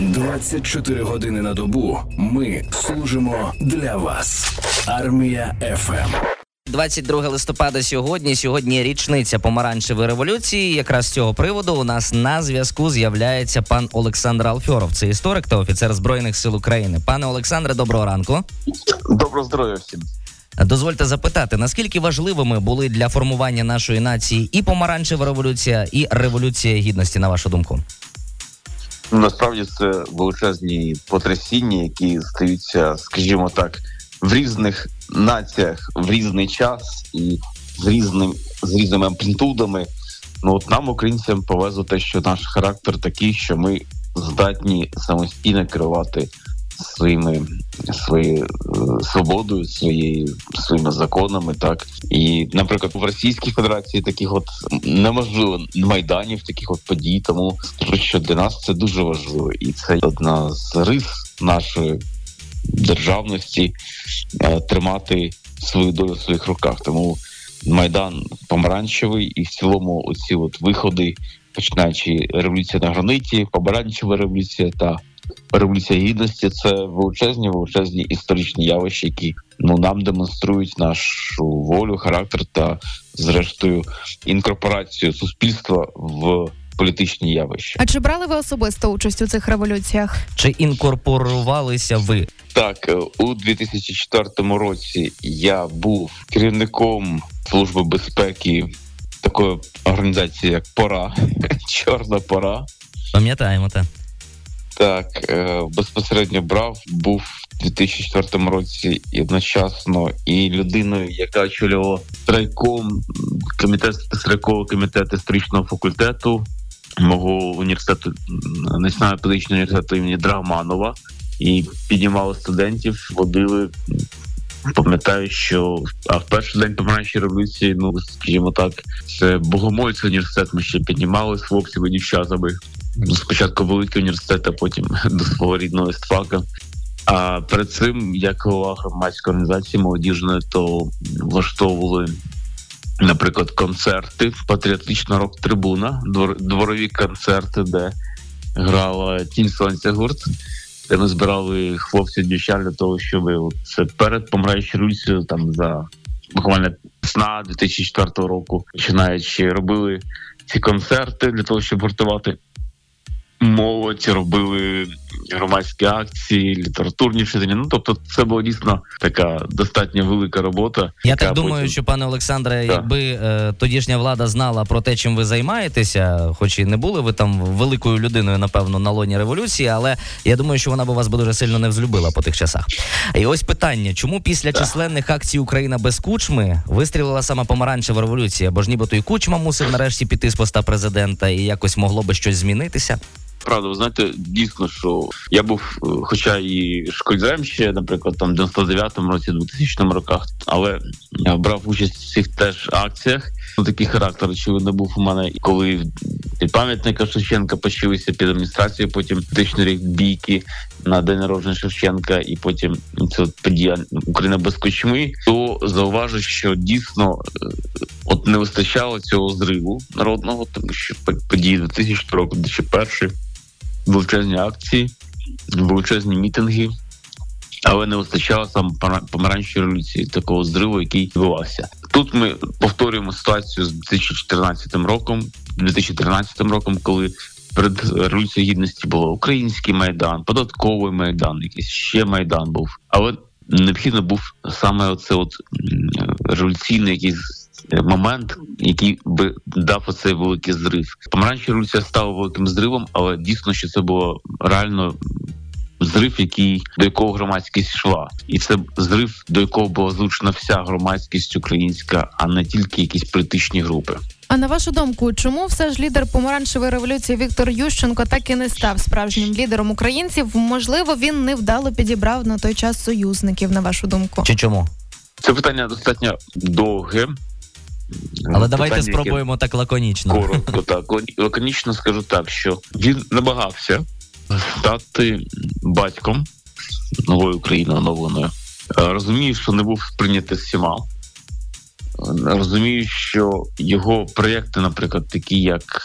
24 години на добу. Ми служимо для вас. Армія ФМ. 22 листопада сьогодні. Сьогодні річниця помаранчевої революції. Якраз з цього приводу у нас на зв'язку з'являється пан Олександр Алфьоров. Це історик та офіцер збройних сил України. Пане Олександре, доброго ранку. Доброго здоров'я всім. Дозвольте запитати, наскільки важливими були для формування нашої нації і помаранчева революція, і революція гідності, на вашу думку? Ну, насправді це величезні потрясіння, які стаються, скажімо так, в різних націях в різний час і з різним з різними амплітудами. Ну от нам, українцям, повезло те, що наш характер такий, що ми здатні самостійно керувати своїми своєю е, свободою, своєю своїми законами, так і, наприклад, в Російській Федерації таких от неможливо майданів, таких от подій. Тому що для нас це дуже важливо, і це одна з рис нашої державності е, тримати свою долю в своїх руках. Тому майдан помаранчевий, і в цілому, оці от виходи, починаючи революція на граниті, помаранчева революція та революція гідності це величезні, величезні історичні явища, які ну нам демонструють нашу волю, характер та, зрештою, інкорпорацію суспільства в політичні явища. А чи брали ви особисто участь у цих революціях? Чи інкорпорувалися ви? Так, е, у 2004 році я був керівником служби безпеки такої організації, як Пора, Чорна Пора. Пам'ятаємо те. Так, е, безпосередньо брав, був у 2004 році одночасно і людиною, яка очолювала страйком комітет страйковий комітет історичного факультету мого університету Національного педагогічного університету імені Драгманова і піднімали студентів, водили. Пам'ятаю, що а в перший день помаранчої революції, ну скажімо так, це Богомольський університет. Ми ще піднімали з хлопцями і дівчатами. Спочатку великий університет, а потім до свого рідного естфака. А перед цим, як голова громадської організації молодіжної, то влаштовували наприклад, концерти, патріотична рок-трибуна, дворові концерти, де грала Тінь Сонця гурт, де ми збирали хлопців дівчат для того, щоб це перед помираючою рульцею там за буквально сна 2004 року, починаючи робили ці концерти для того, щоб гуртувати молодь, робили громадські акції, літературні читання. Ну тобто, це була дійсно така достатньо велика робота. Я так думаю, потім... що пане Олександре, так. якби е, тодішня влада знала про те, чим ви займаєтеся, хоч і не були ви там великою людиною, напевно, на лоні революції, але я думаю, що вона би вас би дуже сильно не взлюбила по тих часах. І ось питання: чому після так. численних акцій Україна без кучми вистрілила саме помаранчева революція? Бо ж нібито і кучма мусив нарешті піти з поста президента, і якось могло би щось змінитися правда, ви знаєте, дійсно, що я був, е, хоча і школьцем ще, наприклад, там в 99-му році, 2000 роках, але я брав участь в цих теж акціях. Ну, такий характер, очевидно, був у мене, коли пам'ятника Шевченка почалися під адміністрацією, потім тисячний рік бійки на день народження Шевченка, і потім це подія Україна без кочми, то зауважу, що дійсно е, от не вистачало цього зриву народного, тому що події 2000 року, 2001 величезні акції, величезні мітинги, але не вистачало сам помаранчої революції такого зриву, який відбувався. Тут ми повторюємо ситуацію з 2014 роком, 2013 роком, коли перед революцією гідності було український майдан, податковий майдан, якийсь ще майдан був, але необхідно був саме оце от революційний якийсь момент, який би дав оцей великий зрив. Помаранчева революція стала великим зривом, але дійсно, що це було реально. Зрив, який до якого громадськість йшла, і це зрив, до якого була зручена вся громадськість українська, а не тільки якісь політичні групи. А на вашу думку, чому все ж лідер помаранчевої революції Віктор Ющенко так і не став справжнім лідером українців? Можливо, він невдало підібрав на той час союзників. На вашу думку, чи чому це питання достатньо довге. Але давайте спробуємо яке... так лаконічно. Коротко, так лаконічно скажу так, що він намагався стати батьком нової України оновленої. Розумію, що не був прийнятий всіма. Розумію, що його проєкти, наприклад, такі як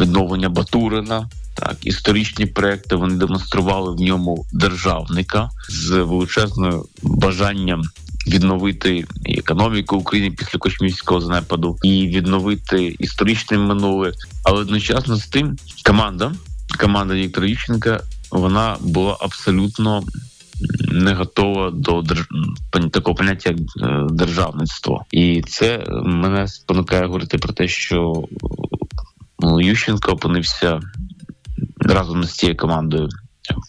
відновлення Батурина, Так, історичні проекти вони демонстрували в ньому державника з величезним бажанням відновити економіку України після космічного занепаду і відновити історичне минуле. Але одночасно з тим команда, команда Віктора Ющенка, вона була абсолютно не готова до держ... такого поняття як е, державництво, і це мене спонукає говорити про те, що ну, Ющенко опинився разом з цією командою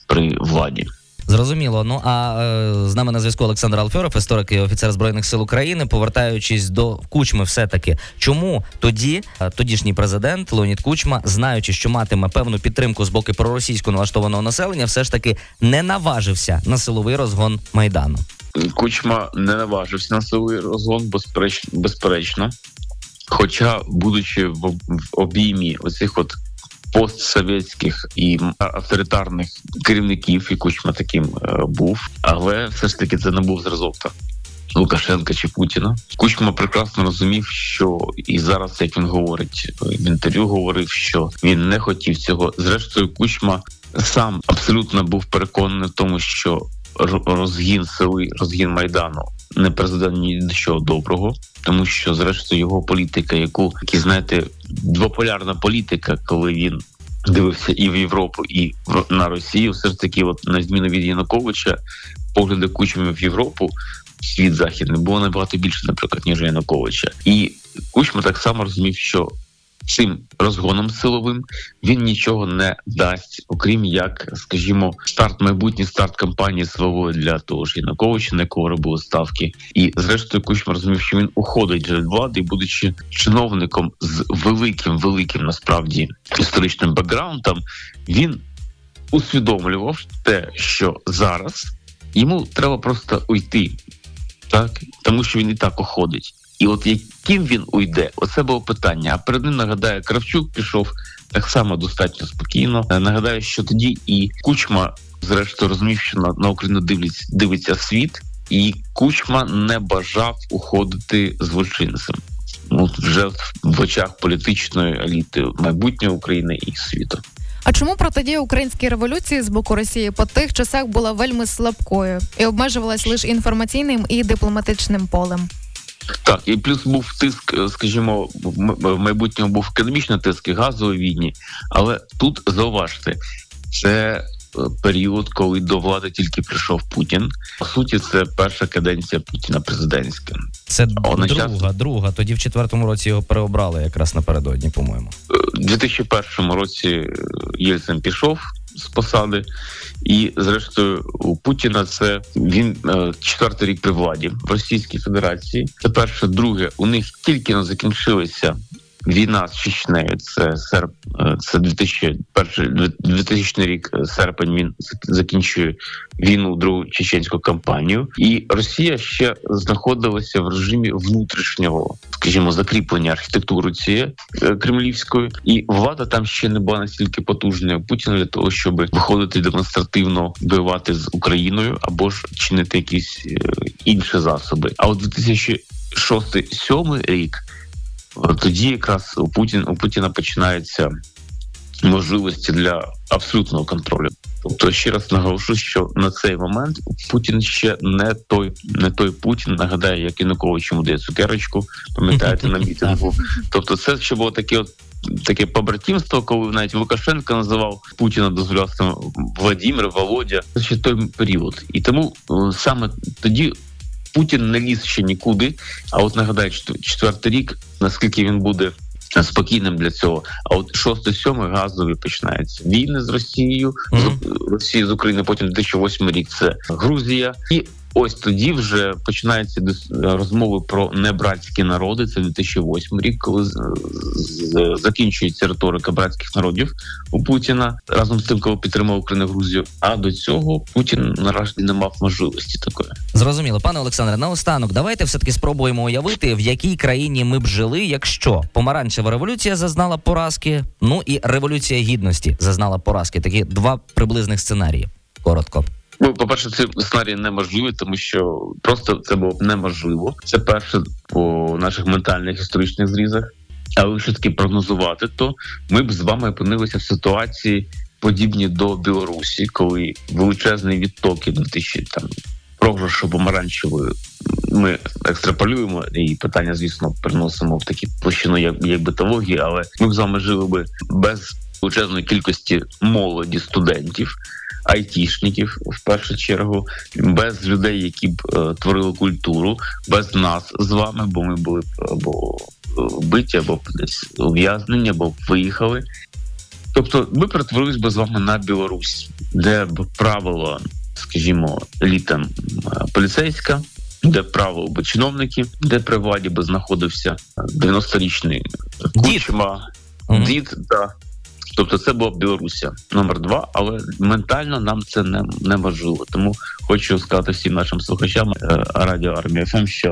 при владі. Зрозуміло. Ну а е, з нами на зв'язку Олександр Алфьоров, історик і офіцер збройних сил України, повертаючись до Кучми, все таки чому тоді е, тодішній президент Леонід Кучма, знаючи, що матиме певну підтримку з боку проросійсько налаштованого населення, все ж таки не наважився на силовий розгон майдану. Кучма не наважився на силовий розгон, безперечно. Хоча, будучи в обіймі оцих от постсовєтських і авторитарних керівників, і Кучма таким е, був, але все ж таки це не був зразок так. Лукашенка чи Путіна Кучма прекрасно розумів, що і зараз, як він говорить в інтерв'ю, говорив, що він не хотів цього. Зрештою, Кучма сам абсолютно був переконаний в тому, що розгін сили, розгін майдану не призведе ні до чого доброго, тому що, зрештою, його політика, яку які знаєте, двополярна політика, коли він дивився і в Європу, і на Росію, все ж таки, от на зміну від Януковича, погляди кучми в Європу. Світ західний було набагато більше, наприклад, ніж Януковича, і Кучма так само розумів, що цим розгоном силовим він нічого не дасть, окрім як, скажімо, старт майбутній старт кампанії силової для того ж Януковича, на якого робили ставки, і зрештою Кучма розумів, що він уходить від влади, будучи чиновником з великим, великим насправді історичним бекграундом, він усвідомлював те, що зараз йому треба просто уйти, так? Тому що він і так уходить. І от яким він уйде, оце було питання. А перед ним нагадаю, Кравчук пішов так само достатньо спокійно. Е, нагадаю, що тоді і Кучма, зрештою, розумів, що на, на Україну дивиться, дивиться світ, і Кучма не бажав уходити злочинцем. Ну вже в очах політичної еліти майбутнього України і світу. А чому протидія українській революції з боку Росії по тих часах була вельми слабкою і обмежувалась лише інформаційним і дипломатичним полем? Так, і плюс був тиск, е, скажімо, в майбутньому був економічний тиск і газової війні, але тут зауважте, це е, період, коли до влади тільки прийшов Путін. По суті, це перша каденція Путіна президентська. Це друга, час... друга. Тоді в четвертому році його переобрали якраз напередодні. По-моєму, е, У 2001 році Єльцин пішов з посади. І зрештою у Путіна це він е, четвертий рік при владі в Російській Федерації. Це перше, друге, у них тільки не закінчилися Війна з Чечнею це серп, е, це 2001, 2000 рік е, серпень. Він закінчує війну другу чеченську кампанію, і Росія ще знаходилася в режимі внутрішнього, скажімо, закріплення архітектури цієї е, кремлівської, і влада там ще не була настільки потужною Путіна для того, щоб виходити демонстративно воювати з Україною або ж чинити якісь інші засоби. А от 2006-2007 рік тоді якраз у Путін у Путіна починаються можливості для абсолютного контролю. Тобто, ще раз наголошу, що на цей момент Путін ще не той, не той Путін. Нагадаю, як Янукович йому дає цукерочку, пам'ятаєте на мітингу. Тобто, це ще було таке от. Таке побратимство, коли навіть Лукашенко називав Путіна, дозволяв Владимир, Володя. Це ще той період, і тому е, саме тоді Путін не ліз ще нікуди. А от нагадаю, четвертий рік, наскільки він буде спокійним для цього. А от шостий, сьомий газові починаються війни з Росією, mm-hmm. з Росії з України. Потім 2008 рік це Грузія і Ось тоді вже починаються розмови про небратські народи. Це 2008 рік, коли закінчується риторика братських народів у Путіна разом з тим, коли підтримав Україну Грузію. А до цього Путін наразі не мав можливості такої. Зрозуміло, пане Олександре. Наостанок, давайте все таки спробуємо уявити, в якій країні ми б жили, якщо помаранчева революція зазнала поразки. Ну і революція гідності зазнала поразки. Такі два приблизних сценарії. Коротко. Ну, по перше, цей сценарій неможливий, тому що просто це було б неможливо. Це перше по наших ментальних історичних зрізах. Але якщо таки прогнозувати, то ми б з вами опинилися в ситуації подібні до Білорусі, коли величезний відток і 2000 там програшу помаранчевої ми екстраполюємо і питання, звісно, переносимо в такі площину, як, як битології, але ми б з вами жили би без величезної кількості молоді студентів. Айтішників в першу чергу, без людей, які б е, творили культуру, без нас з вами, бо ми були б або е, вбиті, або десь ув'язнені, або виїхали. Тобто, ми перетворились би з вами на Білорусь, де б правило, скажімо, еліта м, е, поліцейська, де правило би чиновники, де при владі би знаходився е, 90-річний кучма, Мгм. дід, да. Тобто це була Білорусія номер два, але ментально нам це не, не важливо. Тому хочу сказати всім нашим слухачам е, радіо Армія ФМ, що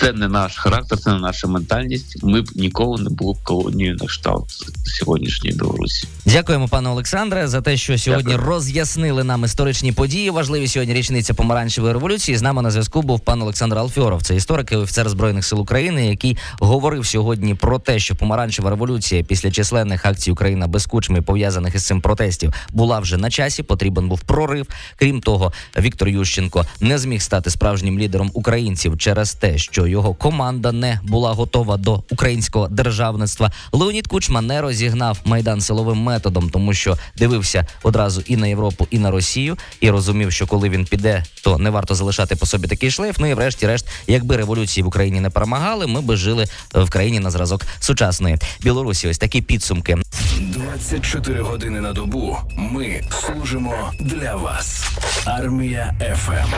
це не наш характер, це не наша ментальність. Ми б ніколи не були б колонією на кшталт сьогоднішньої Білорусі. Дякуємо, пане Олександре, за те, що сьогодні Дякую. роз'яснили нам історичні події. Важливі сьогодні річниця помаранчевої революції. З нами на зв'язку був пан Олександр Алфьоров. Це історик і офіцер збройних сил України, який говорив сьогодні про те, що помаранчева революція після численних акцій Україна без кучми пов'язаних із цим протестів була вже на часі. Потрібен був прорив. Крім того, Віктор Ющенко не зміг стати справжнім лідером українців через що його команда не була готова до українського державництва. Леонід Кучма не розігнав майдан силовим методом, тому що дивився одразу і на Європу, і на Росію, і розумів, що коли він піде, то не варто залишати по собі такий шлейф. Ну і врешті-решт, якби революції в Україні не перемагали, ми би жили в країні на зразок сучасної Білорусі. Ось такі підсумки. 24 години на добу ми служимо для вас. Армія ФМ.